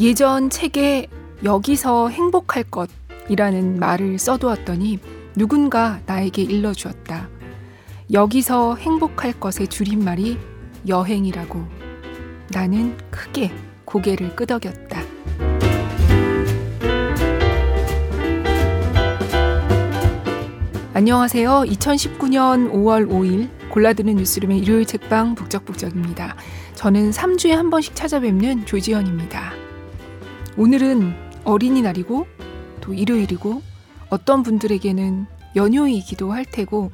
예전 책에 여기서 행복할 것이라는 말을 써두었더니 누군가 나에게 일러주었다. 여기서 행복할 것의 줄임말이 여행이라고. 나는 크게 고개를 끄덕였다. 안녕하세요. 2019년 5월 5일 골라드는 뉴스룸의 일요일 책방 북적북적입니다. 저는 3주에 한 번씩 찾아뵙는 조지현입니다. 오늘은 어린이날이고 또 일요일이고 어떤 분들에게는 연휴이기도 할 테고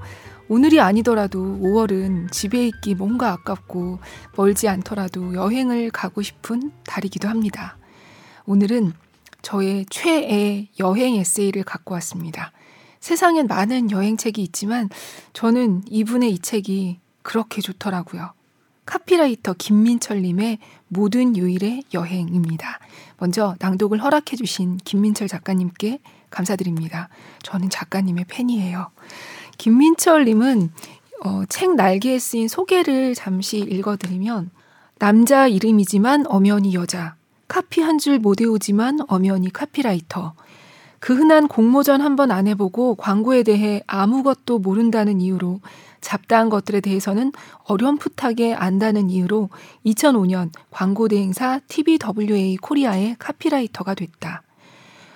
오늘이 아니더라도 5월은 집에 있기 뭔가 아깝고 멀지 않더라도 여행을 가고 싶은 달이기도 합니다. 오늘은 저의 최애 여행 에세이를 갖고 왔습니다. 세상엔 많은 여행책이 있지만 저는 이분의 이 책이 그렇게 좋더라고요. 카피라이터 김민철님의 모든 요일의 여행입니다. 먼저 낭독을 허락해 주신 김민철 작가님께 감사드립니다. 저는 작가님의 팬이에요. 김민철 님은 어, 책 날개에 쓰인 소개를 잠시 읽어드리면 남자 이름이지만 엄연히 여자, 카피 한 줄 못 외우지만 엄연히 카피라이터, 그 흔한 공모전 한번 안 해보고 광고에 대해 아무것도 모른다는 이유로 잡다한 것들에 대해서는 어렴풋하게 안다는 이유로 2005년 광고 대행사 TBWA 코리아의 카피라이터가 됐다.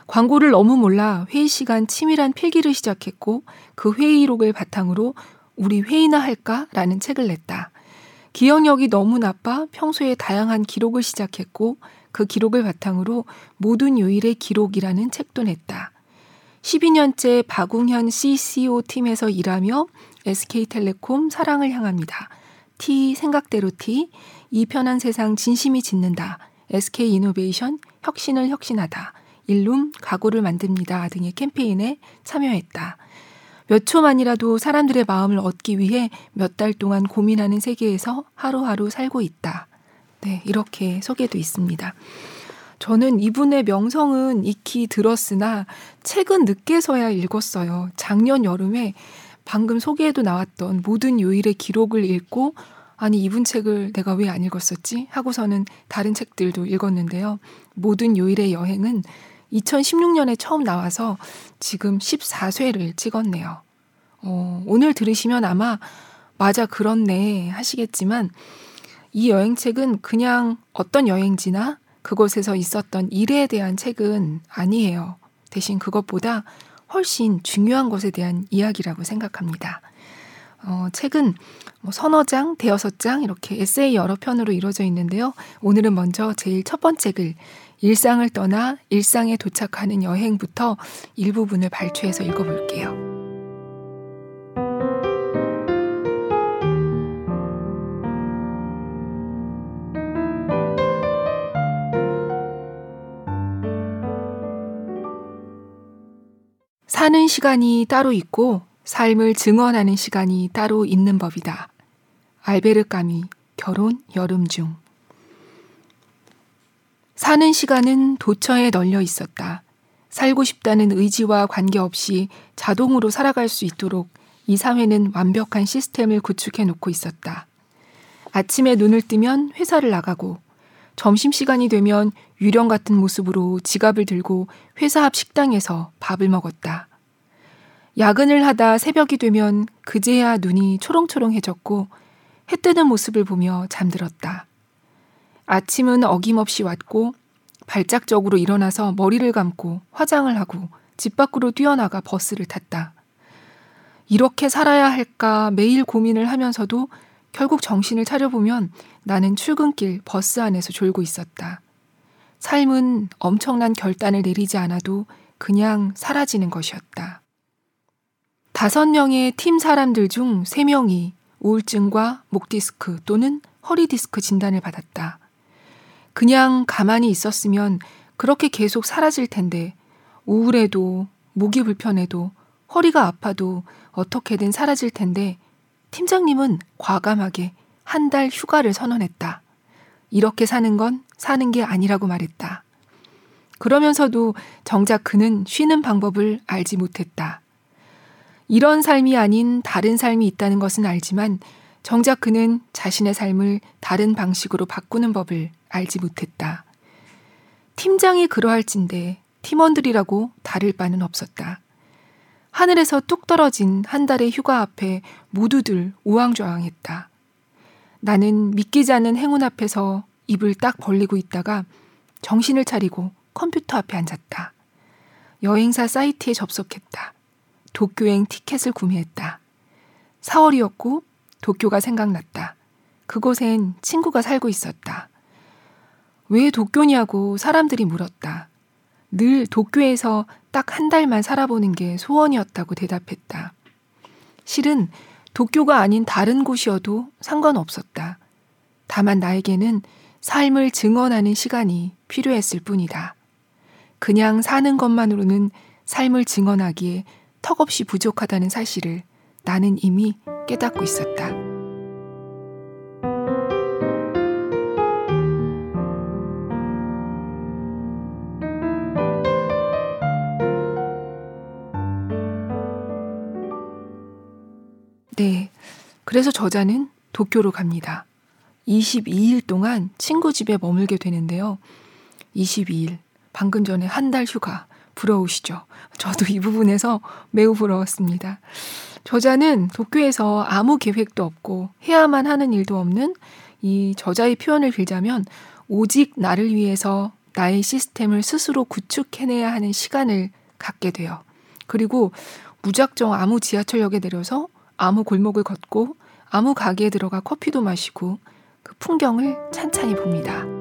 광고를 너무 몰라 회의 시간 치밀한 필기를 시작했고 그 회의록을 바탕으로 우리 회의나 할까? 라는 책을 냈다. 기억력이 너무 나빠 평소에 다양한 기록을 시작했고 그 기록을 바탕으로 모든 요일의 기록이라는 책도 냈다. 12년째 박웅현 CCO 팀에서 일하며 SK텔레콤 사랑을 향합니다. T 생각대로 T 이 편한 세상 진심이 짓는다. SK이노베이션 혁신을 혁신하다. 일룸 가구를 만듭니다 등의 캠페인에 참여했다. 몇 초만이라도 사람들의 마음을 얻기 위해 몇 달 동안 고민하는 세계에서 하루하루 살고 있다. 네, 이렇게 소개도 있습니다. 저는 이분의 명성은 익히 들었으나 책은 늦게서야 읽었어요. 작년 여름에 방금 소개에도 나왔던 모든 요일의 기록을 읽고 아니 이분 책을 내가 왜 안 읽었었지 하고서는 다른 책들도 읽었는데요. 모든 요일의 여행은 2016년에 처음 나와서 지금 14쇄를 찍었네요. 어, 오늘 들으시면 아마 맞아 그렇네 하시겠지만 이 여행책은 그냥 어떤 여행지나 그곳에서 있었던 일에 대한 책은 아니에요. 대신 그것보다 훨씬 중요한 것에 대한 이야기라고 생각합니다. 어, 책은 뭐 서너 장, 대여섯 장 이렇게 에세이 여러 편으로 이루어져 있는데요. 오늘은 먼저 제일 첫 번째 글 일상을 떠나 일상에 도착하는 여행부터 일부분을 발췌해서 읽어볼게요. 사는 시간이 따로 있고 삶을 증언하는 시간이 따로 있는 법이다. 알베르 까미 결혼 여름 중 사는 시간은 도처에 널려 있었다. 살고 싶다는 의지와 관계없이 자동으로 살아갈 수 있도록 이 사회는 완벽한 시스템을 구축해 놓고 있었다. 아침에 눈을 뜨면 회사를 나가고 점심시간이 되면 유령 같은 모습으로 지갑을 들고 회사 앞 식당에서 밥을 먹었다. 야근을 하다 새벽이 되면 그제야 눈이 초롱초롱해졌고 해 뜨는 모습을 보며 잠들었다. 아침은 어김없이 왔고 발작적으로 일어나서 머리를 감고 화장을 하고 집 밖으로 뛰어나가 버스를 탔다. 이렇게 살아야 할까 매일 고민을 하면서도 결국 정신을 차려보면 나는 출근길 버스 안에서 졸고 있었다. 삶은 엄청난 결단을 내리지 않아도 그냥 사라지는 것이었다. 다섯 명의 팀 사람들 중세 명이 우울증과 목 디스크 또는 허리 디스크 진단을 받았다. 그냥 가만히 있었으면 그렇게 계속 사라질 텐데 우울해도 목이 불편해도 허리가 아파도 어떻게든 사라질 텐데 팀장님은 과감하게 한 달 휴가를 선언했다. 이렇게 사는 건 사는 게 아니라고 말했다. 그러면서도 정작 그는 쉬는 방법을 알지 못했다. 이런 삶이 아닌 다른 삶이 있다는 것은 알지만 정작 그는 자신의 삶을 다른 방식으로 바꾸는 법을 알지 못했다. 팀장이 그러할진데 팀원들이라고 다를 바는 없었다. 하늘에서 뚝 떨어진 한 달의 휴가 앞에 모두들 우왕좌왕했다. 나는 믿기지 않는 행운 앞에서 입을 딱 벌리고 있다가 정신을 차리고 컴퓨터 앞에 앉았다. 여행사 사이트에 접속했다. 도쿄행 티켓을 구매했다. 4월이었고 도쿄가 생각났다. 그곳엔 친구가 살고 있었다. 왜 도쿄냐고 사람들이 물었다. 늘 도쿄에서 딱 한 달만 살아보는 게 소원이었다고 대답했다. 실은 도쿄가 아닌 다른 곳이어도 상관없었다. 다만 나에게는 삶을 증언하는 시간이 필요했을 뿐이다. 그냥 사는 것만으로는 삶을 증언하기에 턱없이 부족하다는 사실을 나는 이미 깨닫고 있었다. 네. 그래서 저자는 도쿄로 갑니다. 22일 동안 친구 집에 머물게 되는데요. 22일. 방금 전에 한 달 휴가. 부러우시죠? 저도 이 부분에서 매우 부러웠습니다. 저자는 도쿄에서 아무 계획도 없고 해야만 하는 일도 없는 이 저자의 표현을 빌자면 오직 나를 위해서 나의 시스템을 스스로 구축해내야 하는 시간을 갖게 돼요. 그리고 무작정 아무 지하철역에 내려서 아무 골목을 걷고 아무 가게에 들어가 커피도 마시고 그 풍경을 찬찬히 봅니다.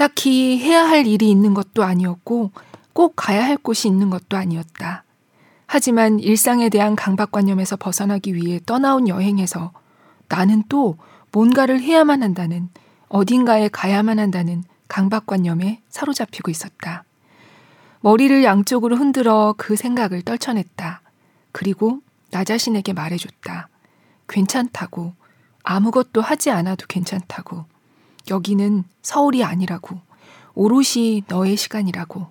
딱히 해야 할 일이 있는 것도 아니었고 꼭 가야 할 곳이 있는 것도 아니었다. 하지만 일상에 대한 강박관념에서 벗어나기 위해 떠나온 여행에서 나는 또 뭔가를 해야만 한다는 어딘가에 가야만 한다는 강박관념에 사로잡히고 있었다. 머리를 양쪽으로 흔들어 그 생각을 떨쳐냈다. 그리고 나 자신에게 말해줬다. 괜찮다고. 아무것도 하지 않아도 괜찮다고. 여기는 서울이 아니라고. 오롯이 너의 시간이라고.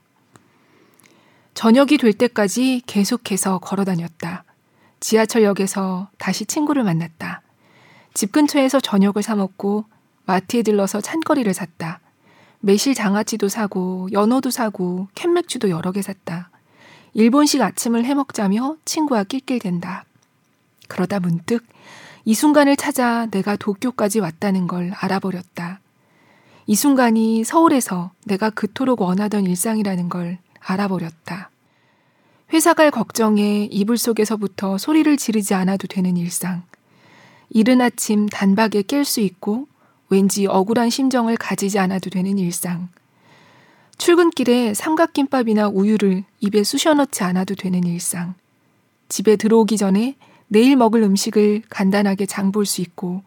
저녁이 될 때까지 계속해서 걸어 다녔다. 지하철역에서 다시 친구를 만났다. 집 근처에서 저녁을 사 먹고 마트에 들러서 찬거리를 샀다. 매실 장아찌도 사고 연어도 사고 캔맥주도 여러 개 샀다. 일본식 아침을 해 먹자며 친구와 낄낄댄다. 그러다 문득 이 순간을 찾아 내가 도쿄까지 왔다는 걸 알아버렸다. 이 순간이 서울에서 내가 그토록 원하던 일상이라는 걸 알아버렸다. 회사 갈 걱정에 이불 속에서부터 소리를 지르지 않아도 되는 일상. 이른 아침 단박에 깰 수 있고 왠지 억울한 심정을 가지지 않아도 되는 일상. 출근길에 삼각김밥이나 우유를 입에 쑤셔 넣지 않아도 되는 일상. 집에 들어오기 전에 내일 먹을 음식을 간단하게 장 볼 수 있고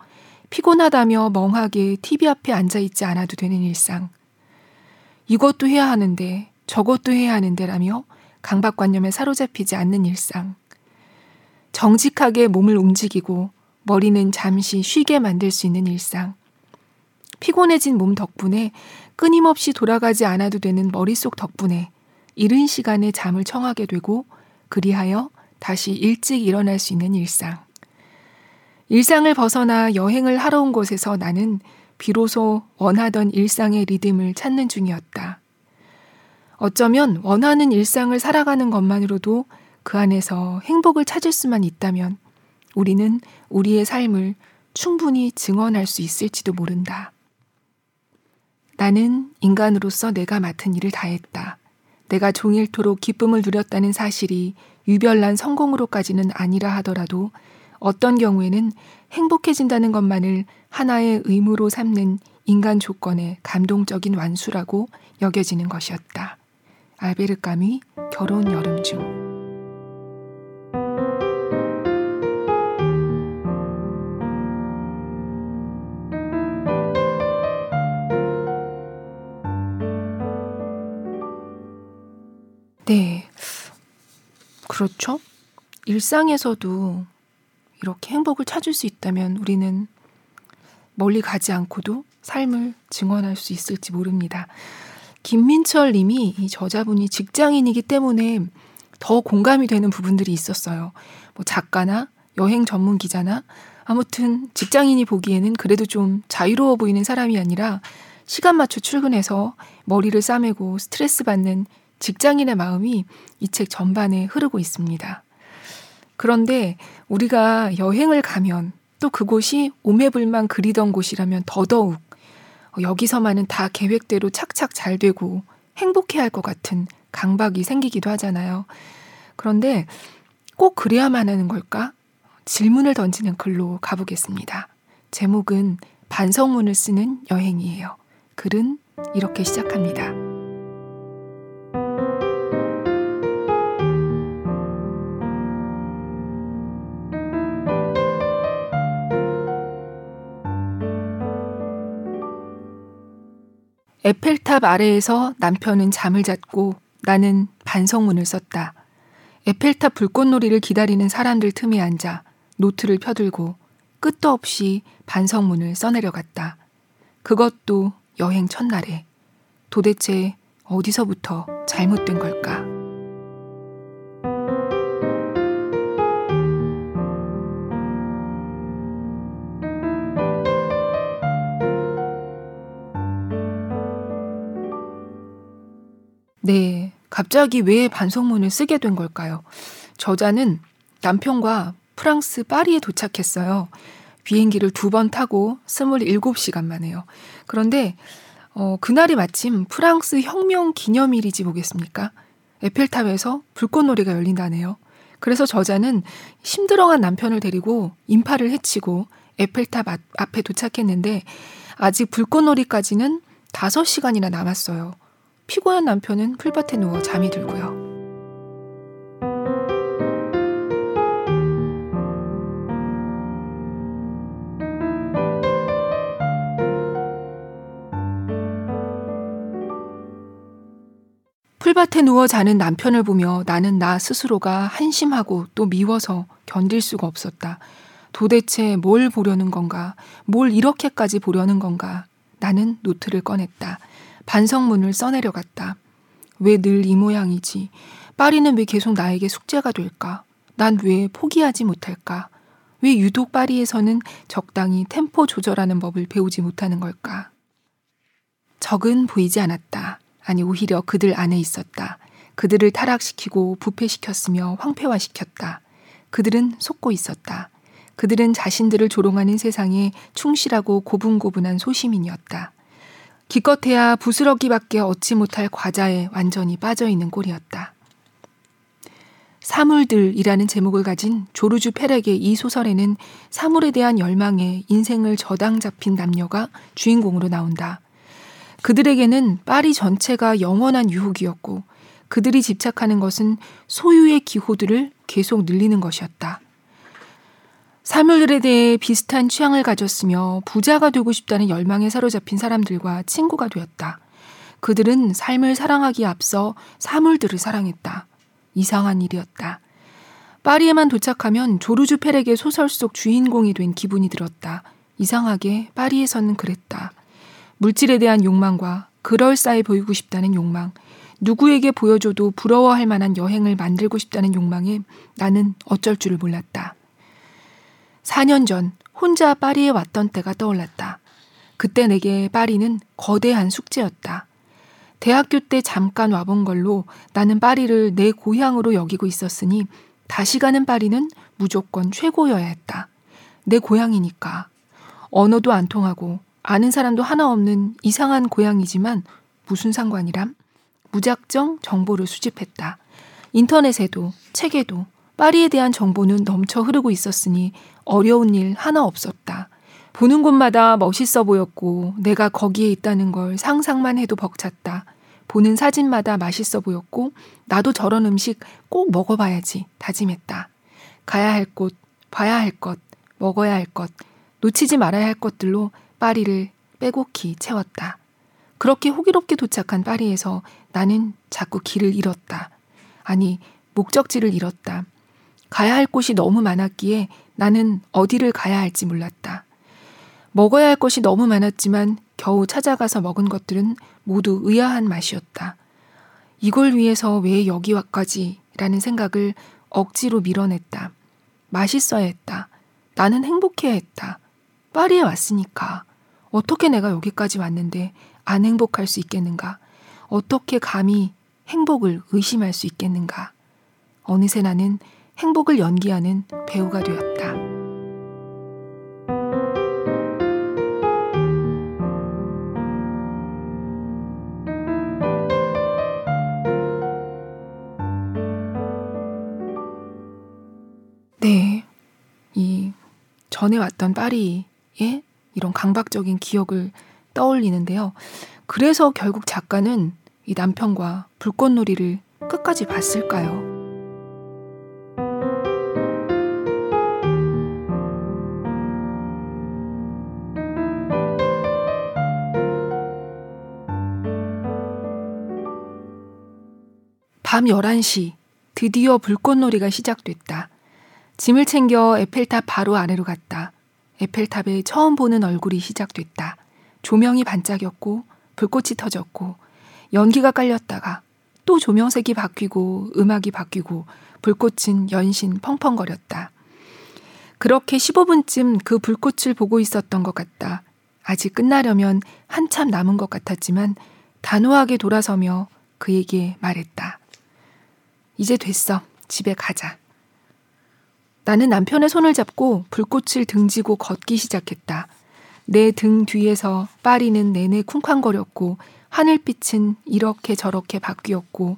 피곤하다며 멍하게 TV 앞에 앉아 있지 않아도 되는 일상. 이것도 해야 하는데 저것도 해야 하는데라며 강박관념에 사로잡히지 않는 일상. 정직하게 몸을 움직이고 머리는 잠시 쉬게 만들 수 있는 일상. 피곤해진 몸 덕분에 끊임없이 돌아가지 않아도 되는 머릿속 덕분에 이른 시간에 잠을 청하게 되고 그리하여 다시 일찍 일어날 수 있는 일상. 일상을 벗어나 여행을 하러 온 곳에서 나는 비로소 원하던 일상의 리듬을 찾는 중이었다. 어쩌면 원하는 일상을 살아가는 것만으로도 그 안에서 행복을 찾을 수만 있다면 우리는 우리의 삶을 충분히 증언할 수 있을지도 모른다. 나는 인간으로서 내가 맡은 일을 다했다. 내가 종일토록 기쁨을 누렸다는 사실이 유별난 성공으로까지는 아니라 하더라도 어떤 경우에는 행복해진다는 것만을 하나의 의무로 삼는 인간 조건의 감동적인 완수라고 여겨지는 것이었다. 알베르 까미 결혼 여름 중 네. 그렇죠. 일상에서도 이렇게 행복을 찾을 수 있다면 우리는 멀리 가지 않고도 삶을 증언할 수 있을지 모릅니다. 김민철 님이 이 저자분이 직장인이기 때문에 더 공감이 되는 부분들이 있었어요. 뭐 작가나 여행 전문 기자나 아무튼 직장인이 보기에는 그래도 좀 자유로워 보이는 사람이 아니라 시간 맞춰 출근해서 머리를 싸매고 스트레스 받는 직장인의 마음이 이 책 전반에 흐르고 있습니다. 그런데 우리가 여행을 가면 또 그곳이 오매불만 그리던 곳이라면 더더욱 여기서만은 다 계획대로 착착 잘 되고 행복해 할 것 같은 강박이 생기기도 하잖아요. 그런데 꼭 그래야만 하는 걸까? 질문을 던지는 글로 가보겠습니다. 제목은 반성문을 쓰는 여행이에요. 글은 이렇게 시작합니다. 에펠탑 아래에서 남편은 잠을 잤고 나는 반성문을 썼다. 에펠탑 불꽃놀이를 기다리는 사람들 틈에 앉아 노트를 펴들고 끝도 없이 반성문을 써내려갔다. 그것도 여행 첫날에 도대체 어디서부터 잘못된 걸까? 네. 갑자기 왜 반성문을 쓰게 된 걸까요? 저자는 남편과 프랑스 파리에 도착했어요. 비행기를 두 번 타고 27시간 만에요. 그런데 어, 그날이 마침 프랑스 혁명 기념일이지 뭐겠습니까? 에펠탑에서 불꽃놀이가 열린다네요. 그래서 저자는 힘들어간 남편을 데리고 인파를 헤치고 에펠탑 앞에 도착했는데 아직 불꽃놀이까지는 5시간이나 남았어요. 피곤한 남편은 풀밭에 누워 잠이 들고요. 풀밭에 누워 자는 남편을 보며 나는 나 스스로가 한심하고 또 미워서 견딜 수가 없었다. 도대체 뭘 보려는 건가? 뭘 이렇게까지 보려는 건가? 나는 노트를 꺼냈다. 반성문을 써내려갔다. 왜 늘 이 모양이지? 파리는 왜 계속 나에게 숙제가 될까? 난 왜 포기하지 못할까? 왜 유독 파리에서는 적당히 템포 조절하는 법을 배우지 못하는 걸까? 적은 보이지 않았다. 아니, 오히려 그들 안에 있었다. 그들을 타락시키고 부패시켰으며 황폐화시켰다. 그들은 속고 있었다. 그들은 자신들을 조롱하는 세상에 충실하고 고분고분한 소시민이었다. 기껏해야 부스러기밖에 얻지 못할 과자에 완전히 빠져 있는 꼴이었다. 사물들이라는 제목을 가진 조르주 페렉의 이 소설에는 사물에 대한 열망에 인생을 저당 잡힌 남녀가 주인공으로 나온다. 그들에게는 파리 전체가 영원한 유혹이었고 그들이 집착하는 것은 소유의 기호들을 계속 늘리는 것이었다. 사물들에 대해 비슷한 취향을 가졌으며 부자가 되고 싶다는 열망에 사로잡힌 사람들과 친구가 되었다. 그들은 삶을 사랑하기에 앞서 사물들을 사랑했다. 이상한 일이었다. 파리에만 도착하면 조르주 페렉의 소설 속 주인공이 된 기분이 들었다. 이상하게 파리에서는 그랬다. 물질에 대한 욕망과 그럴싸해 보이고 싶다는 욕망, 누구에게 보여줘도 부러워할 만한 여행을 만들고 싶다는 욕망에 나는 어쩔 줄을 몰랐다. 4년 전 혼자 파리에 왔던 때가 떠올랐다. 그때 내게 파리는 거대한 숙제였다. 대학교 때 잠깐 와본 걸로 나는 파리를 내 고향으로 여기고 있었으니 다시 가는 파리는 무조건 최고여야 했다. 내 고향이니까. 언어도 안 통하고 아는 사람도 하나 없는 이상한 고향이지만 무슨 상관이람? 무작정 정보를 수집했다. 인터넷에도 책에도 파리에 대한 정보는 넘쳐 흐르고 있었으니 어려운 일 하나 없었다. 보는 곳마다 멋있어 보였고 내가 거기에 있다는 걸 상상만 해도 벅찼다. 보는 사진마다 맛있어 보였고 나도 저런 음식 꼭 먹어봐야지 다짐했다. 가야 할 곳, 봐야 할 것, 먹어야 할 것, 놓치지 말아야 할 것들로 파리를 빼곡히 채웠다. 그렇게 호기롭게 도착한 파리에서 나는 자꾸 길을 잃었다. 아니, 목적지를 잃었다. 가야 할 곳이 너무 많았기에 나는 어디를 가야 할지 몰랐다. 먹어야 할 것이 너무 많았지만 겨우 찾아가서 먹은 것들은 모두 의아한 맛이었다. 이걸 위해서 왜 여기 와까지 라는 생각을 억지로 밀어냈다. 맛있어야 했다. 나는 행복해야 했다. 파리에 왔으니까. 어떻게 내가 여기까지 왔는데 안 행복할 수 있겠는가? 어떻게 감히 행복을 의심할 수 있겠는가? 어느새 나는 행복을 연기하는 배우가 되었다. 네. 이 전에 왔던 파리의 이런 강박적인 기억을 떠올리는데요. 그래서 결국 작가는 이 남편과 불꽃놀이를 끝까지 봤을까요? 밤 11시 드디어 불꽃놀이가 시작됐다. 짐을 챙겨 에펠탑 바로 아래로 갔다. 에펠탑에 처음 보는 얼굴이 시작됐다. 조명이 반짝였고 불꽃이 터졌고 연기가 깔렸다가 또 조명색이 바뀌고 음악이 바뀌고 불꽃은 연신 펑펑거렸다. 그렇게 15분쯤 그 불꽃을 보고 있었던 것 같다. 아직 끝나려면 한참 남은 것 같았지만 단호하게 돌아서며 그에게 말했다. 이제 됐어. 집에 가자. 나는 남편의 손을 잡고 불꽃을 등지고 걷기 시작했다. 내 등 뒤에서 파리는 내내 쿵쾅거렸고 하늘빛은 이렇게 저렇게 바뀌었고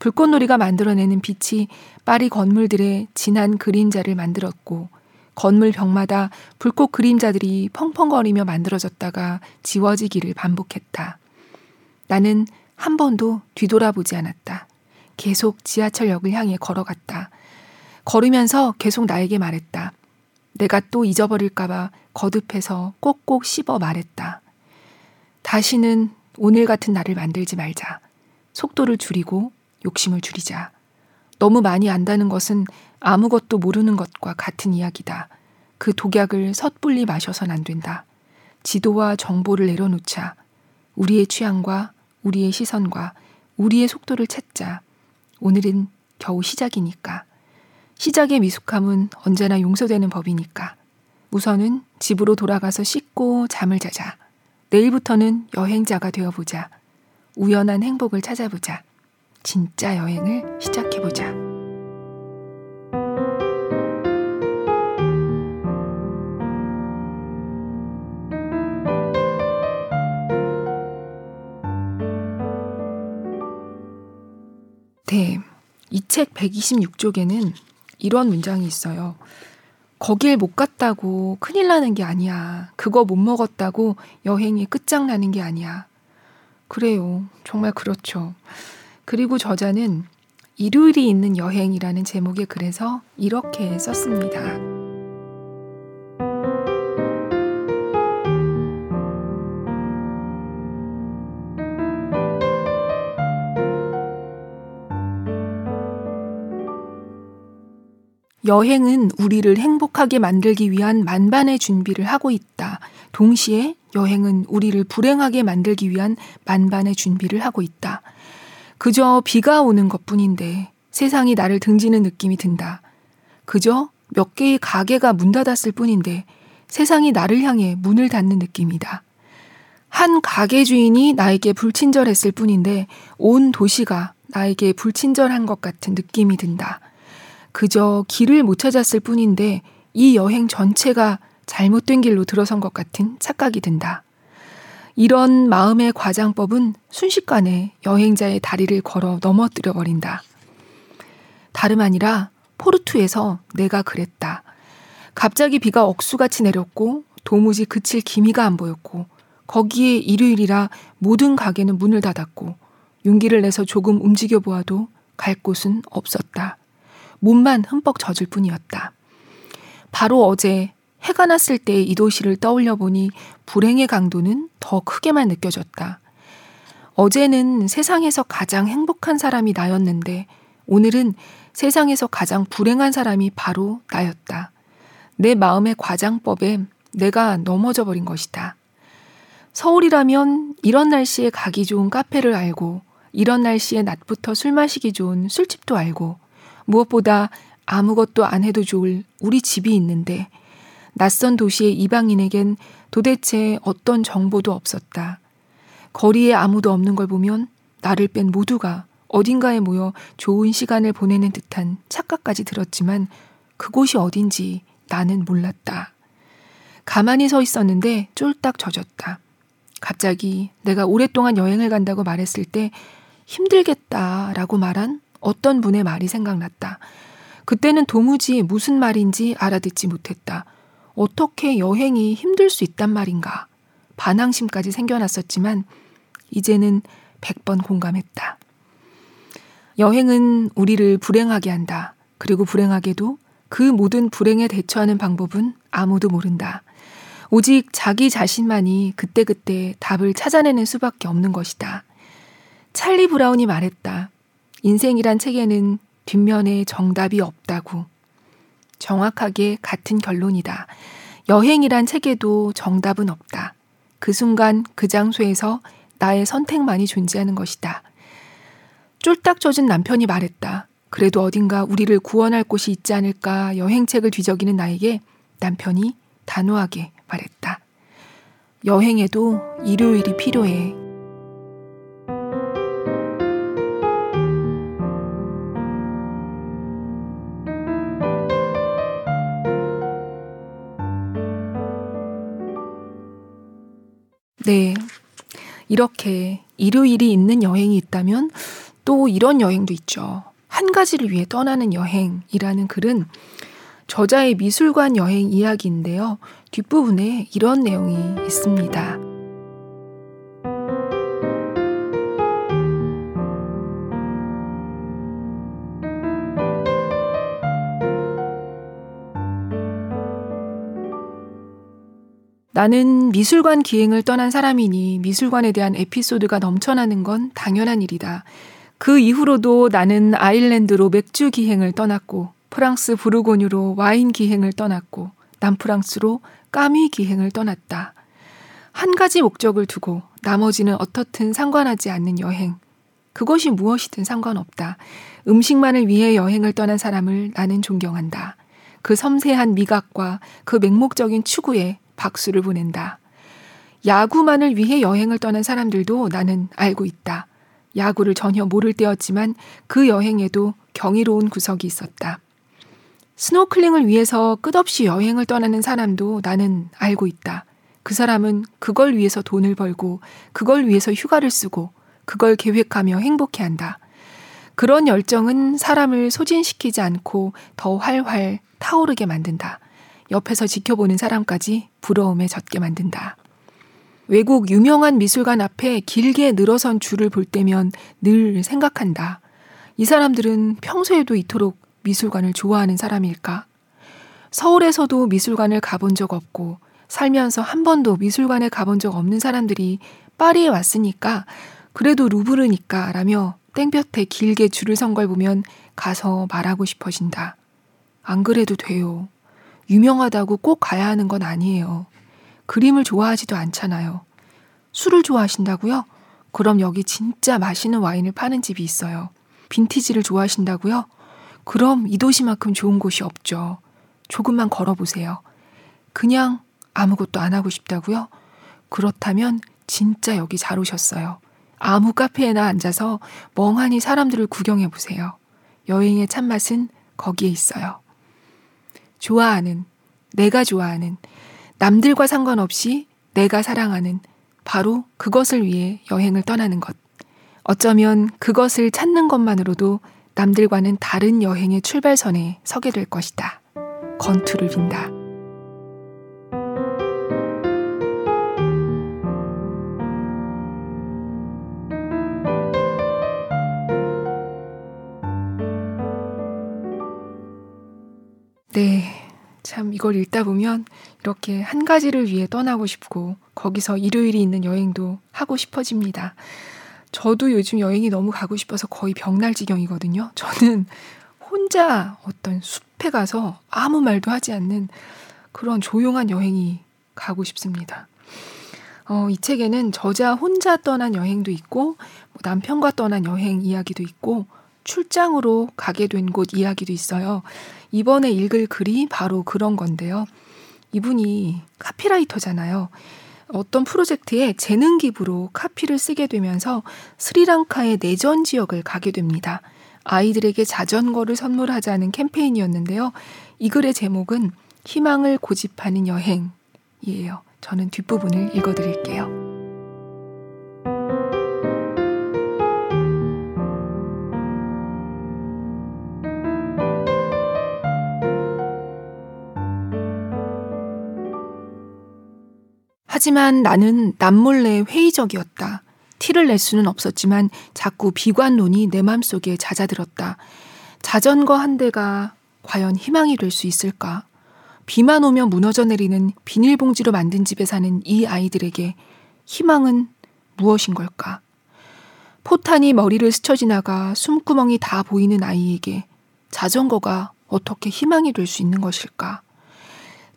불꽃놀이가 만들어내는 빛이 파리 건물들의 진한 그림자를 만들었고 건물 벽마다 불꽃 그림자들이 펑펑거리며 만들어졌다가 지워지기를 반복했다. 나는 한 번도 뒤돌아보지 않았다. 계속 지하철역을 향해 걸어갔다. 걸으면서 계속 나에게 말했다. 내가 또 잊어버릴까봐 거듭해서 꼭꼭 씹어 말했다. 다시는 오늘 같은 날을 만들지 말자. 속도를 줄이고 욕심을 줄이자. 너무 많이 안다는 것은 아무것도 모르는 것과 같은 이야기다. 그 독약을 섣불리 마셔선 안 된다. 지도와 정보를 내려놓자. 우리의 취향과 우리의 시선과 우리의 속도를 찾자. 오늘은 겨우 시작이니까. 시작의 미숙함은 언제나 용서되는 법이니까. 우선은 집으로 돌아가서 씻고 잠을 자자. 내일부터는 여행자가 되어보자. 우연한 행복을 찾아보자. 진짜 여행을 시작해보자. 네. 이 책 126쪽에는 이런 문장이 있어요. 거길 못 갔다고 큰일 나는 게 아니야. 그거 못 먹었다고 여행이 끝장나는 게 아니야. 그래요. 정말 그렇죠. 그리고 저자는 일요일이 있는 여행이라는 제목의 글에서 이렇게 썼습니다. 여행은 우리를 행복하게 만들기 위한 만반의 준비를 하고 있다. 동시에 여행은 우리를 불행하게 만들기 위한 만반의 준비를 하고 있다. 그저 비가 오는 것 뿐인데 세상이 나를 등지는 느낌이 든다. 그저 몇 개의 가게가 문 닫았을 뿐인데 세상이 나를 향해 문을 닫는 느낌이다. 한 가게 주인이 나에게 불친절했을 뿐인데 온 도시가 나에게 불친절한 것 같은 느낌이 든다. 그저 길을 못 찾았을 뿐인데 이 여행 전체가 잘못된 길로 들어선 것 같은 착각이 든다. 이런 마음의 과장법은 순식간에 여행자의 다리를 걸어 넘어뜨려 버린다. 다름 아니라 포르투에서 내가 그랬다. 갑자기 비가 억수같이 내렸고 도무지 그칠 기미가 안 보였고 거기에 일요일이라 모든 가게는 문을 닫았고 용기를 내서 조금 움직여 보아도 갈 곳은 없었다. 몸만 흠뻑 젖을 뿐이었다. 바로 어제 해가 났을 때 이 도시를 떠올려 보니 불행의 강도는 더 크게만 느껴졌다. 어제는 세상에서 가장 행복한 사람이 나였는데 오늘은 세상에서 가장 불행한 사람이 바로 나였다. 내 마음의 과장법에 내가 넘어져 버린 것이다. 서울이라면 이런 날씨에 가기 좋은 카페를 알고, 이런 날씨에 낮부터 술 마시기 좋은 술집도 알고, 무엇보다 아무것도 안 해도 좋을 우리 집이 있는데, 낯선 도시의 이방인에겐 도대체 어떤 정보도 없었다. 거리에 아무도 없는 걸 보면 나를 뺀 모두가 어딘가에 모여 좋은 시간을 보내는 듯한 착각까지 들었지만 그곳이 어딘지 나는 몰랐다. 가만히 서 있었는데 쫄딱 젖었다. 갑자기 내가 오랫동안 여행을 간다고 말했을 때 힘들겠다라고 말한 어떤 분의 말이 생각났다. 그때는 도무지 무슨 말인지 알아듣지 못했다. 어떻게 여행이 힘들 수 있단 말인가. 반항심까지 생겨났었지만 이제는 100번 공감했다. 여행은 우리를 불행하게 한다. 그리고 불행하게도 그 모든 불행에 대처하는 방법은 아무도 모른다. 오직 자기 자신만이 그때그때 답을 찾아내는 수밖에 없는 것이다. 찰리 브라운이 말했다. 인생이란 책에는 뒷면에 정답이 없다고. 정확하게 같은 결론이다. 여행이란 책에도 정답은 없다. 그 순간 그 장소에서 나의 선택만이 존재하는 것이다. 쫄딱 젖은 남편이 말했다. 그래도 어딘가 우리를 구원할 곳이 있지 않을까 여행책을 뒤적이는 나에게 남편이 단호하게 말했다. 여행에도 일요일이 필요해. 네. 이렇게 일요일이 있는 여행이 있다면 또 이런 여행도 있죠. 한 가지를 위해 떠나는 여행이라는 글은 저자의 미술관 여행 이야기인데요. 뒷부분에 이런 내용이 있습니다. 나는 미술관 기행을 떠난 사람이니 미술관에 대한 에피소드가 넘쳐나는 건 당연한 일이다. 그 이후로도 나는 아일랜드로 맥주 기행을 떠났고 프랑스 부르고뉴로 와인 기행을 떠났고 남프랑스로 까미 기행을 떠났다. 한 가지 목적을 두고 나머지는 어떻든 상관하지 않는 여행. 그것이 무엇이든 상관없다. 음식만을 위해 여행을 떠난 사람을 나는 존경한다. 그 섬세한 미각과 그 맹목적인 추구에 박수를 보낸다. 야구만을 위해 여행을 떠난 사람들도 나는 알고 있다. 야구를 전혀 모를 때였지만 그 여행에도 경이로운 구석이 있었다. 스노클링을 위해서 끝없이 여행을 떠나는 사람도 나는 알고 있다. 그 사람은 그걸 위해서 돈을 벌고, 그걸 위해서 휴가를 쓰고, 그걸 계획하며 행복해 한다. 그런 열정은 사람을 소진시키지 않고 더 활활 타오르게 만든다. 옆에서 지켜보는 사람까지 부러움에 젖게 만든다. 외국 유명한 미술관 앞에 길게 늘어선 줄을 볼 때면 늘 생각한다. 이 사람들은 평소에도 이토록 미술관을 좋아하는 사람일까? 서울에서도 미술관을 가본 적 없고 살면서 한 번도 미술관에 가본 적 없는 사람들이 파리에 왔으니까 그래도 루브르니까 라며 땡볕에 길게 줄을 선 걸 보면 가서 말하고 싶어진다. 안 그래도 돼요. 유명하다고 꼭 가야 하는 건 아니에요. 그림을 좋아하지도 않잖아요. 술을 좋아하신다고요? 그럼 여기 진짜 맛있는 와인을 파는 집이 있어요. 빈티지를 좋아하신다고요? 그럼 이 도시만큼 좋은 곳이 없죠. 조금만 걸어보세요. 그냥 아무것도 안 하고 싶다고요? 그렇다면 진짜 여기 잘 오셨어요. 아무 카페에나 앉아서 멍하니 사람들을 구경해 보세요. 여행의 참맛은 거기에 있어요. 좋아하는, 내가 좋아하는, 남들과 상관없이 내가 사랑하는 바로 그것을 위해 여행을 떠나는 것. 어쩌면 그것을 찾는 것만으로도 남들과는 다른 여행의 출발선에 서게 될 것이다. 건투를 빈다. 네. 참 이걸 읽다 보면 이렇게 한 가지를 위해 떠나고 싶고 거기서 일요일이 있는 여행도 하고 싶어집니다. 저도 요즘 여행이 너무 가고 싶어서 거의 벽날 지경이거든요. 저는 혼자 어떤 숲에 가서 아무 말도 하지 않는 그런 조용한 여행이 가고 싶습니다. 어, 이 책에는 저자 혼자 떠난 여행도 있고 뭐 남편과 떠난 여행 이야기도 있고 출장으로 가게 된 곳 이야기도 있어요. 이번에 읽을 글이 바로 그런 건데요. 이분이 카피라이터잖아요. 어떤 프로젝트에 재능 기부로 카피를 쓰게 되면서 스리랑카의 내전 지역을 가게 됩니다. 아이들에게 자전거를 선물하자는 캠페인이었는데요. 이 글의 제목은 희망을 고집하는 여행이에요. 저는 뒷부분을 읽어드릴게요. 하지만 나는 남몰래 회의적이었다. 티를 낼 수는 없었지만 자꾸 비관론이 내 맘속에 잦아들었다. 자전거 한 대가 과연 희망이 될 수 있을까? 비만 오면 무너져 내리는 비닐봉지로 만든 집에 사는 이 아이들에게 희망은 무엇인 걸까? 포탄이 머리를 스쳐 지나가 숨구멍이 다 보이는 아이에게 자전거가 어떻게 희망이 될 수 있는 것일까?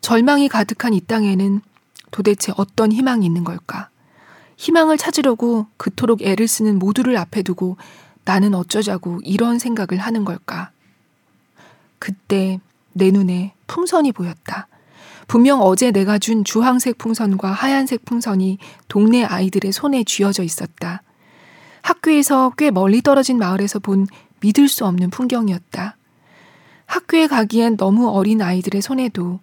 절망이 가득한 이 땅에는 도대체 어떤 희망이 있는 걸까? 희망을 찾으려고 그토록 애를 쓰는 모두를 앞에 두고 나는 어쩌자고 이런 생각을 하는 걸까? 그때 내 눈에 풍선이 보였다. 분명 어제 내가 준 주황색 풍선과 하얀색 풍선이 동네 아이들의 손에 쥐어져 있었다. 학교에서 꽤 멀리 떨어진 마을에서 본 믿을 수 없는 풍경이었다. 학교에 가기엔 너무 어린 아이들의 손에도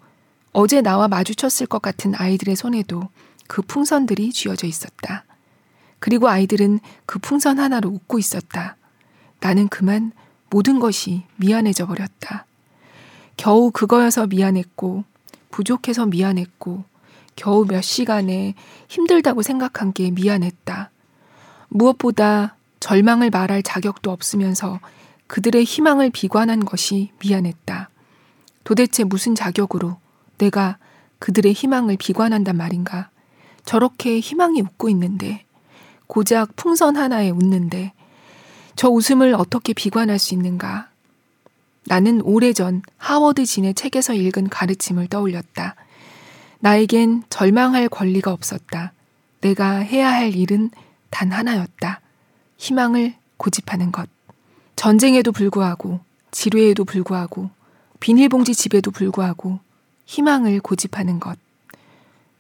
어제 나와 마주쳤을 것 같은 아이들의 손에도 그 풍선들이 쥐어져 있었다. 그리고 아이들은 그 풍선 하나로 웃고 있었다. 나는 그만 모든 것이 미안해져 버렸다. 겨우 그거여서 미안했고, 부족해서 미안했고, 겨우 몇 시간에 힘들다고 생각한 게 미안했다. 무엇보다 절망을 말할 자격도 없으면서 그들의 희망을 비관한 것이 미안했다. 도대체 무슨 자격으로 내가 그들의 희망을 비관한단 말인가? 저렇게 희망이 웃고 있는데, 고작 풍선 하나에 웃는데, 저 웃음을 어떻게 비관할 수 있는가? 나는 오래전 하워드 진의 책에서 읽은 가르침을 떠올렸다. 나에겐 절망할 권리가 없었다. 내가 해야 할 일은 단 하나였다. 희망을 고집하는 것. 전쟁에도 불구하고, 지뢰에도 불구하고, 비닐봉지 집에도 불구하고, 희망을 고집하는 것.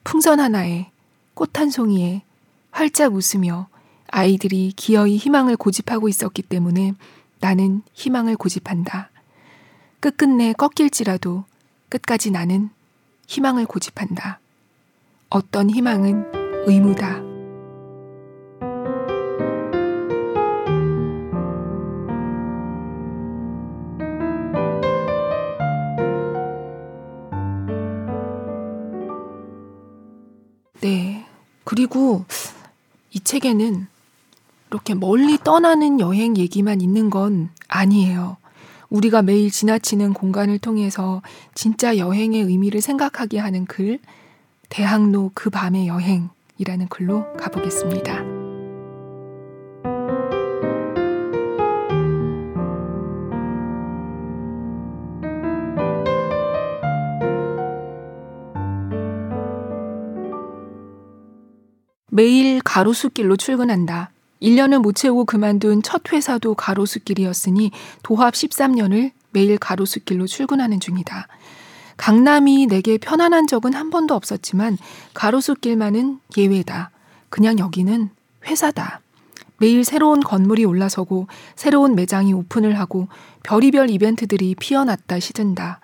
풍선 하나에, 꽃 한 송이에 활짝 웃으며 아이들이 기어이 희망을 고집하고 있었기 때문에 나는 희망을 고집한다. 끝끝내 꺾일지라도 끝까지 나는 희망을 고집한다. 어떤 희망은 의무다. 그리고 이 책에는 이렇게 멀리 떠나는 여행 얘기만 있는 건 아니에요. 우리가 매일 지나치는 공간을 통해서 진짜 여행의 의미를 생각하게 하는 글, 대학로 그 밤의 여행이라는 글로 가보겠습니다. 매일 가로수길로 출근한다. 1년을 못 채우고 그만둔 첫 회사도 가로수길이었으니 도합 13년을 매일 가로수길로 출근하는 중이다. 강남이 내게 편안한 적은 한 번도 없었지만 가로수길만은 예외다. 그냥 여기는 회사다. 매일 새로운 건물이 올라서고 새로운 매장이 오픈을 하고 별이별 이벤트들이 피어났다 시든다.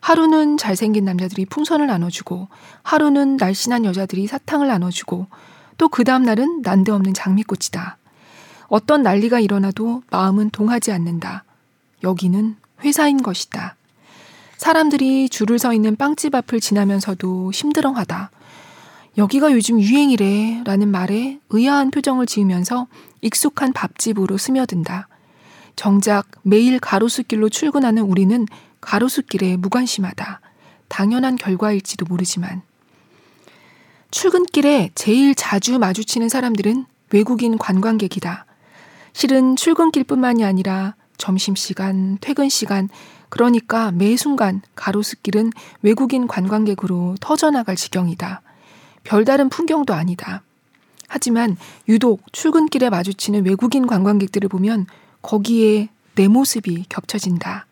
하루는 잘생긴 남자들이 풍선을 나눠주고 하루는 날씬한 여자들이 사탕을 나눠주고 또 그 다음날은 난데없는 장미꽃이다. 어떤 난리가 일어나도 마음은 동하지 않는다. 여기는 회사인 것이다. 사람들이 줄을 서 있는 빵집 앞을 지나면서도 힘들어하다. 여기가 요즘 유행이래 라는 말에 의아한 표정을 지으면서 익숙한 밥집으로 스며든다. 정작 매일 가로수길로 출근하는 우리는 가로수길에 무관심하다. 당연한 결과일지도 모르지만. 출근길에 제일 자주 마주치는 사람들은 외국인 관광객이다. 실은 출근길뿐만이 아니라 점심시간, 퇴근시간, 그러니까 매 순간 가로수길은 외국인 관광객으로 터져나갈 지경이다. 별다른 풍경도 아니다. 하지만 유독 출근길에 마주치는 외국인 관광객들을 보면 거기에 내 모습이 겹쳐진다.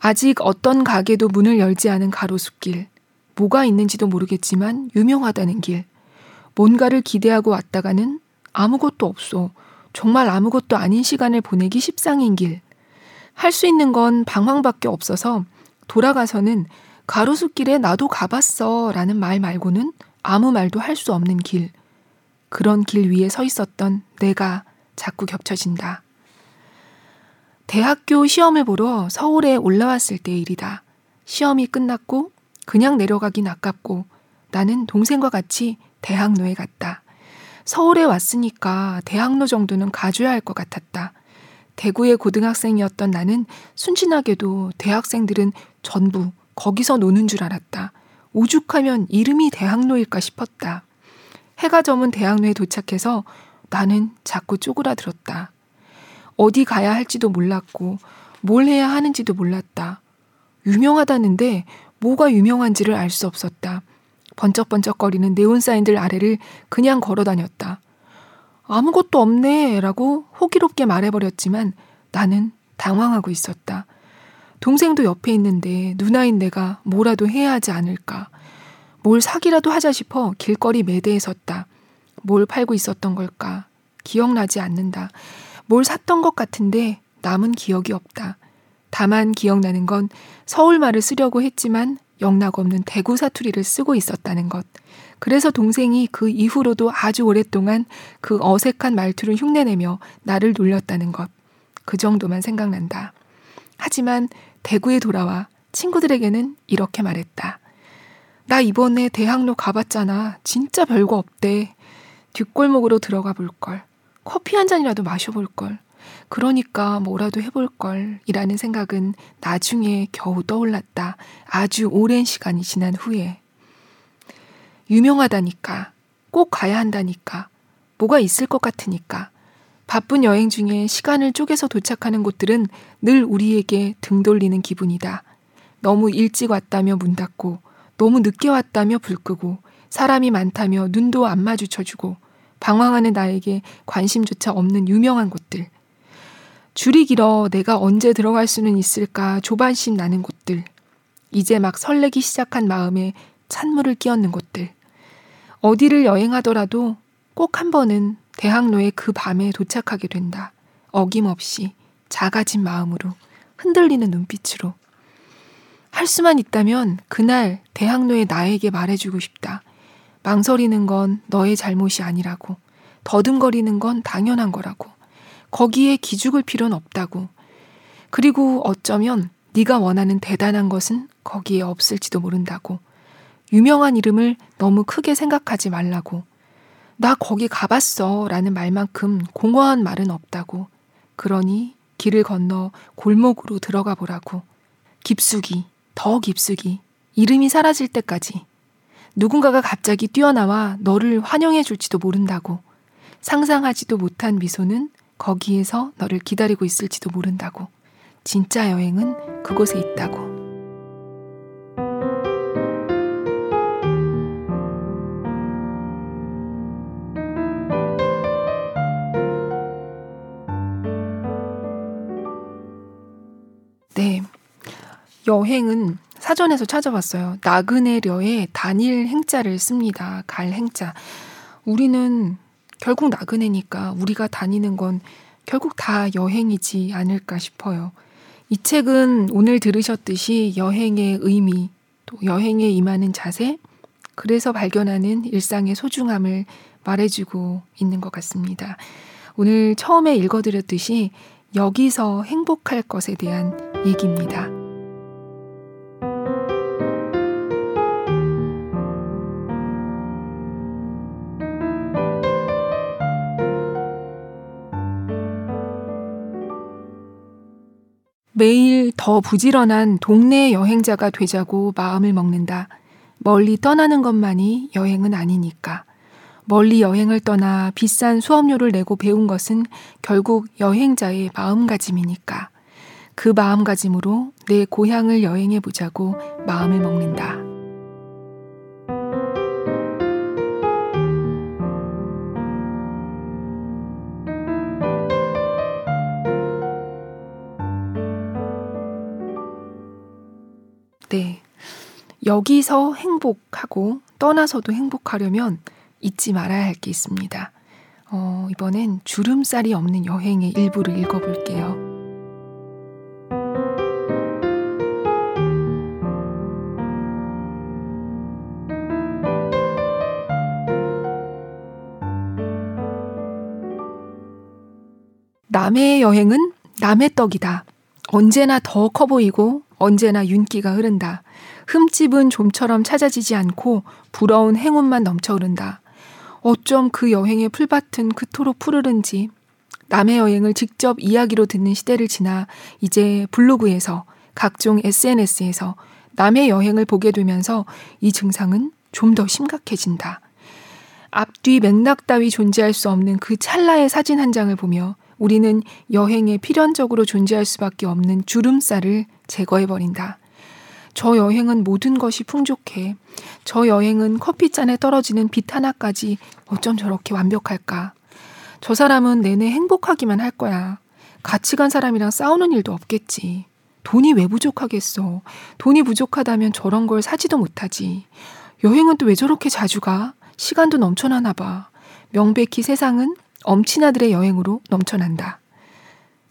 아직 어떤 가게도 문을 열지 않은 가로수길. 뭐가 있는지도 모르겠지만 유명하다는 길. 뭔가를 기대하고 왔다가는 아무것도 없어. 정말 아무것도 아닌 시간을 보내기 십상인 길. 할 수 있는 건 방황밖에 없어서 돌아가서는 가로수길에 나도 가봤어 라는 말 말고는 아무 말도 할 수 없는 길. 그런 길 위에 서 있었던 내가 자꾸 겹쳐진다. 대학교 시험을 보러 서울에 올라왔을 때의 일이다. 시험이 끝났고 그냥 내려가긴 아깝고 나는 동생과 같이 대학로에 갔다. 서울에 왔으니까 대학로 정도는 가줘야 할 것 같았다. 대구의 고등학생이었던 나는 순진하게도 대학생들은 전부 거기서 노는 줄 알았다. 오죽하면 이름이 대학로일까 싶었다. 해가 저문 대학로에 도착해서 나는 자꾸 쪼그라들었다. 어디 가야 할지도 몰랐고 뭘 해야 하는지도 몰랐다. 유명하다는데 뭐가 유명한지를 알 수 없었다. 번쩍번쩍거리는 네온사인들 아래를 그냥 걸어 다녔다. 아무것도 없네 라고 호기롭게 말해버렸지만 나는 당황하고 있었다. 동생도 옆에 있는데 누나인 내가 뭐라도 해야 하지 않을까. 뭘 사기라도 하자 싶어 길거리 매대에 섰다. 뭘 팔고 있었던 걸까? 기억나지 않는다. 뭘 샀던 것 같은데 남은 기억이 없다. 다만 기억나는 건 서울말을 쓰려고 했지만 영락 없는 대구 사투리를 쓰고 있었다는 것. 그래서 동생이 그 이후로도 아주 오랫동안 그 어색한 말투를 흉내내며 나를 놀렸다는 것. 그 정도만 생각난다. 하지만 대구에 돌아와 친구들에게는 이렇게 말했다. 나 이번에 대학로 가봤잖아. 진짜 별거 없대. 뒷골목으로 들어가 볼 걸. 커피 한 잔이라도 마셔볼 걸. 그러니까 뭐라도 해볼 걸. 이라는 생각은 나중에 겨우 떠올랐다. 아주 오랜 시간이 지난 후에. 유명하다니까. 꼭 가야 한다니까. 뭐가 있을 것 같으니까. 바쁜 여행 중에 시간을 쪼개서 도착하는 곳들은 늘 우리에게 등 돌리는 기분이다. 너무 일찍 왔다며 문 닫고, 너무 늦게 왔다며 불 끄고, 사람이 많다며 눈도 안 마주쳐주고, 방황하는 나에게 관심조차 없는 유명한 곳들. 줄이 길어 내가 언제 들어갈 수는 있을까 조반심 나는 곳들. 이제 막 설레기 시작한 마음에 찬물을 끼얹는 곳들. 어디를 여행하더라도 꼭 한 번은 대학로에 그 밤에 도착하게 된다. 어김없이 작아진 마음으로 흔들리는 눈빛으로. 할 수만 있다면 그날 대학로에 나에게 말해주고 싶다. 망설이는 건 너의 잘못이 아니라고. 더듬거리는 건 당연한 거라고. 거기에 기죽을 필요는 없다고. 그리고 어쩌면 네가 원하는 대단한 것은 거기에 없을지도 모른다고. 유명한 이름을 너무 크게 생각하지 말라고. 나 거기 가봤어 라는 말만큼 공허한 말은 없다고. 그러니 길을 건너 골목으로 들어가 보라고. 깊숙이, 더 깊숙이, 이름이 사라질 때까지. 누군가가 갑자기 뛰어나와 너를 환영해 줄지도 모른다고. 상상하지도 못한 미소는 거기에서 너를 기다리고 있을지도 모른다고. 진짜 여행은 그곳에 있다고. 네. 여행은 사전에서 찾아봤어요. 나그네려에 단일 행자를 씁니다. 갈 행자. 우리는 결국 나그네니까 우리가 다니는 건 결국 다 여행이지 않을까 싶어요. 이 책은 오늘 들으셨듯이 여행의 의미, 또 여행에 임하는 자세, 그래서 발견하는 일상의 소중함을 말해주고 있는 것 같습니다. 오늘 처음에 읽어드렸듯이 여기서 행복할 것에 대한 얘기입니다. 매일 더 부지런한 동네 여행자가 되자고 마음을 먹는다. 멀리 떠나는 것만이 여행은 아니니까. 멀리 여행을 떠나 비싼 수업료를 내고 배운 것은 결국 여행자의 마음가짐이니까. 그 마음가짐으로 내 고향을 여행해 보자고 마음을 먹는다. 여기서 행복하고 떠나서도 행복하려면 잊지 말아야 할 게 있습니다. 어, 이번엔 주름살이 없는 여행의 일부를 읽어볼게요. 남의 여행은 남의 떡이다. 언제나 더 커 보이고 언제나 윤기가 흐른다. 흠집은 좀처럼 찾아지지 않고 부러운 행운만 넘쳐 흐른다. 어쩜 그 여행의 풀밭은 그토록 푸르른지 남의 여행을 직접 이야기로 듣는 시대를 지나 이제 블로그에서 각종 SNS에서 남의 여행을 보게 되면서 이 증상은 좀 더 심각해진다. 앞뒤 맥락 따위 존재할 수 없는 그 찰나의 사진 한 장을 보며 우리는 여행에 필연적으로 존재할 수밖에 없는 주름살을 제거해버린다. 저 여행은 모든 것이 풍족해. 저 여행은 커피잔에 떨어지는 빛 하나까지 어쩜 저렇게 완벽할까. 저 사람은 내내 행복하기만 할 거야. 같이 간 사람이랑 싸우는 일도 없겠지. 돈이 왜 부족하겠어. 돈이 부족하다면 저런 걸 사지도 못하지. 여행은 또 왜 저렇게 자주 가? 시간도 넘쳐나나 봐. 명백히 세상은 엄친아들의 여행으로 넘쳐난다.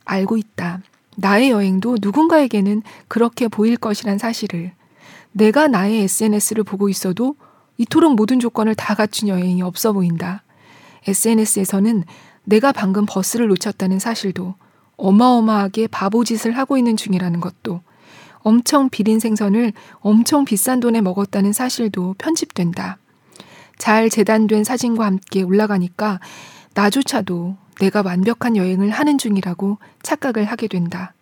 알고 있다. 나의 여행도 누군가에게는 그렇게 보일 것이란 사실을. 내가 나의 SNS를 보고 있어도 이토록 모든 조건을 다 갖춘 여행이 없어 보인다. SNS에서는 내가 방금 버스를 놓쳤다는 사실도 어마어마하게 바보짓을 하고 있는 중이라는 것도 엄청 비린 생선을 엄청 비싼 돈에 먹었다는 사실도 편집된다. 잘 재단된 사진과 함께 올라가니까 나조차도 내가 완벽한 여행을 하는 중이라고 착각을 하게 된다.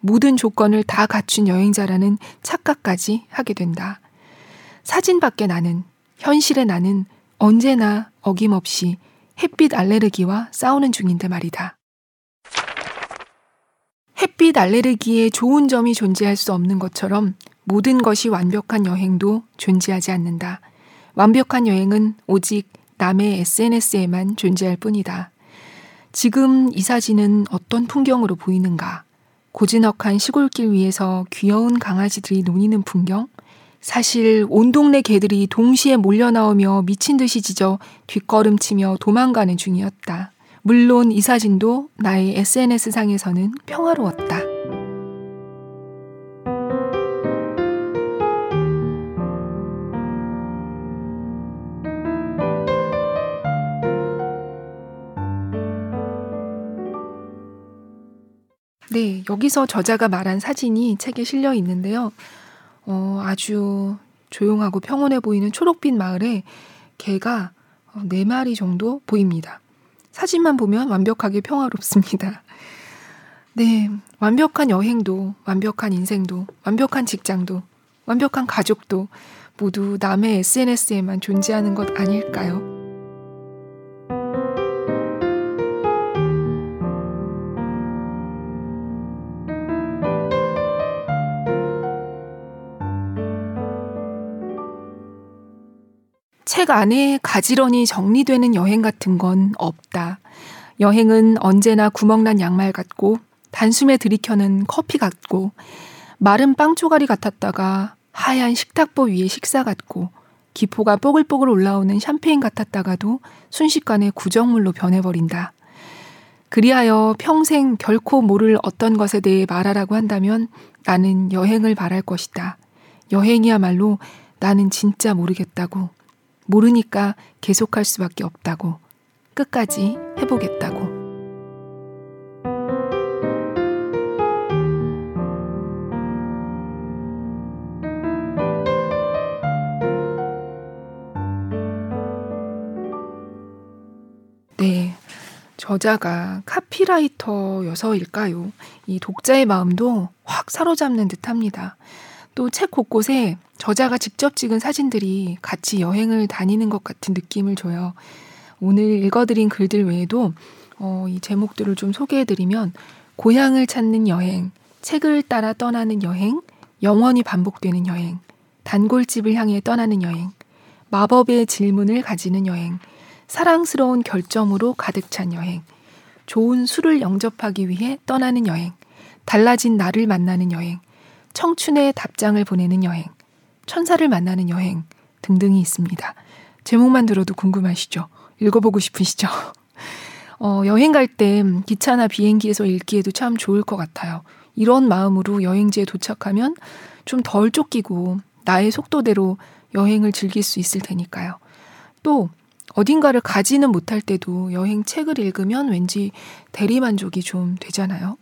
모든 조건을 다 갖춘 여행자라는 착각까지 하게 된다. 사진 밖에 나는, 현실의 나는 언제나 어김없이 햇빛 알레르기와 싸우는 중인데 말이다. 햇빛 알레르기에 좋은 점이 존재할 수 없는 것처럼 모든 것이 완벽한 여행도 존재하지 않는다. 완벽한 여행은 오직 남의 SNS에만 존재할 뿐이다. 지금 이 사진은 어떤 풍경으로 보이는가? 고즈넉한 시골길 위에서 귀여운 강아지들이 노니는 풍경? 사실 온 동네 개들이 동시에 몰려 나오며 미친 듯이 짖어 뒷걸음치며 도망가는 중이었다. 물론 이 사진도 나의 SNS 상에서는 평화로웠다. 네, 여기서 저자가 말한 사진이 책에 실려 있는데요. 어, 아주 조용하고 평온해 보이는 초록빛 마을에 개가 어, 네 마리 정도 보입니다. 사진만 보면 완벽하게 평화롭습니다. 네, 완벽한 여행도, 완벽한 인생도, 완벽한 직장도, 완벽한 가족도 모두 남의 SNS에만 존재하는 것 아닐까요? 책 안에 가지런히 정리되는 여행 같은 건 없다. 여행은 언제나 구멍난 양말 같고 단숨에 들이켜는 커피 같고 마른 빵 조가리 같았다가 하얀 식탁보 위에 식사 같고 기포가 뽀글뽀글 올라오는 샴페인 같았다가도 순식간에 구정물로 변해버린다. 그리하여 평생 결코 모를 어떤 것에 대해 말하라고 한다면 나는 여행을 말할 것이다. 여행이야말로 나는 진짜 모르겠다고. 모르니까 계속할 수밖에 없다고. 끝까지 해보겠다고. 네. 저자가 카피라이터여서일까요? 이 독자의 마음도 확 사로잡는 듯 합니다. 또 책 곳곳에 저자가 직접 찍은 사진들이 같이 여행을 다니는 것 같은 느낌을 줘요. 오늘 읽어드린 글들 외에도 어, 이 제목들을 좀 소개해드리면 고향을 찾는 여행, 책을 따라 떠나는 여행, 영원히 반복되는 여행, 단골집을 향해 떠나는 여행, 마법의 질문을 가지는 여행, 사랑스러운 결점으로 가득 찬 여행, 좋은 술을 영접하기 위해 떠나는 여행, 달라진 나를 만나는 여행, 청춘의 답장을 보내는 여행, 천사를 만나는 여행 등등이 있습니다. 제목만 들어도 궁금하시죠? 읽어보고 싶으시죠? 어, 여행 갈 때 기차나 비행기에서 읽기에도 참 좋을 것 같아요. 이런 마음으로 여행지에 도착하면 좀 덜 쫓기고 나의 속도대로 여행을 즐길 수 있을 테니까요. 또 어딘가를 가지는 못할 때도 여행 책을 읽으면 왠지 대리만족이 좀 되잖아요.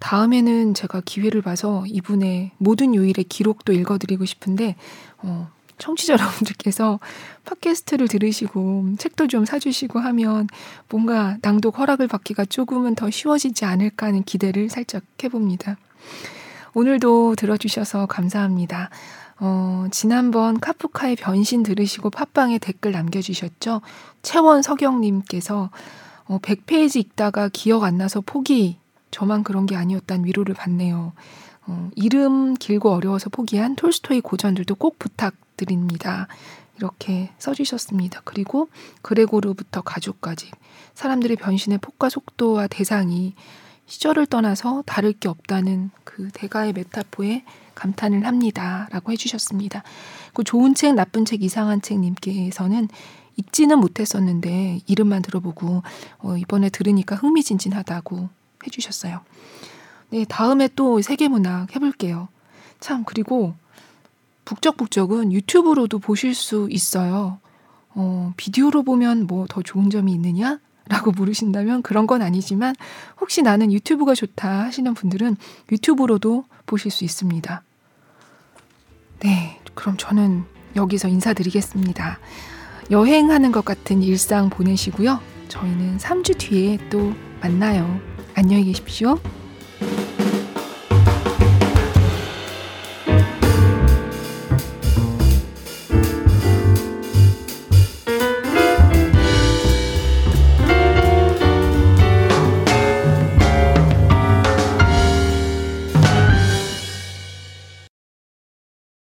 다음에는 제가 기회를 봐서 이분의 모든 요일의 기록도 읽어드리고 싶은데, 어, 청취자 여러분들께서 팟캐스트를 들으시고 책도 좀 사주시고 하면 뭔가 낭독 허락을 받기가 조금은 더 쉬워지지 않을까 하는 기대를 살짝 해봅니다. 오늘도 들어주셔서 감사합니다. 어, 지난번 카프카의 변신 들으시고 팟빵에 댓글 남겨주셨죠? 채원 석영님께서 어, 100페이지 읽다가 기억 안 나서 포기. 저만 그런 게 아니었단 위로를 받네요. 어, 이름 길고 어려워서 포기한 톨스토이 고전들도 꼭 부탁드립니다. 이렇게 써주셨습니다. 그리고 그레고르부터 가족까지 사람들의 변신의 폭과 속도와 대상이 시절을 떠나서 다를 게 없다는 그 대가의 메타포에 감탄을 합니다. 라고 해주셨습니다. 그 좋은 책, 나쁜 책, 이상한 책님께서는 읽지는 못했었는데 이름만 들어보고 어, 이번에 들으니까 흥미진진하다고 해주셨어요. 네, 다음에 또 세계문학 해볼게요. 참, 그리고 북적북적은 유튜브로도 보실 수 있어요. 어, 비디오로 보면 뭐 더 좋은 점이 있느냐? 라고 물으신다면 그런 건 아니지만 혹시 나는 유튜브가 좋다 하시는 분들은 유튜브로도 보실 수 있습니다. 네, 그럼 저는 여기서 인사드리겠습니다. 여행하는 것 같은 일상 보내시고요. 저희는 3주 뒤에 또 만나요. 안녕히 계십시오.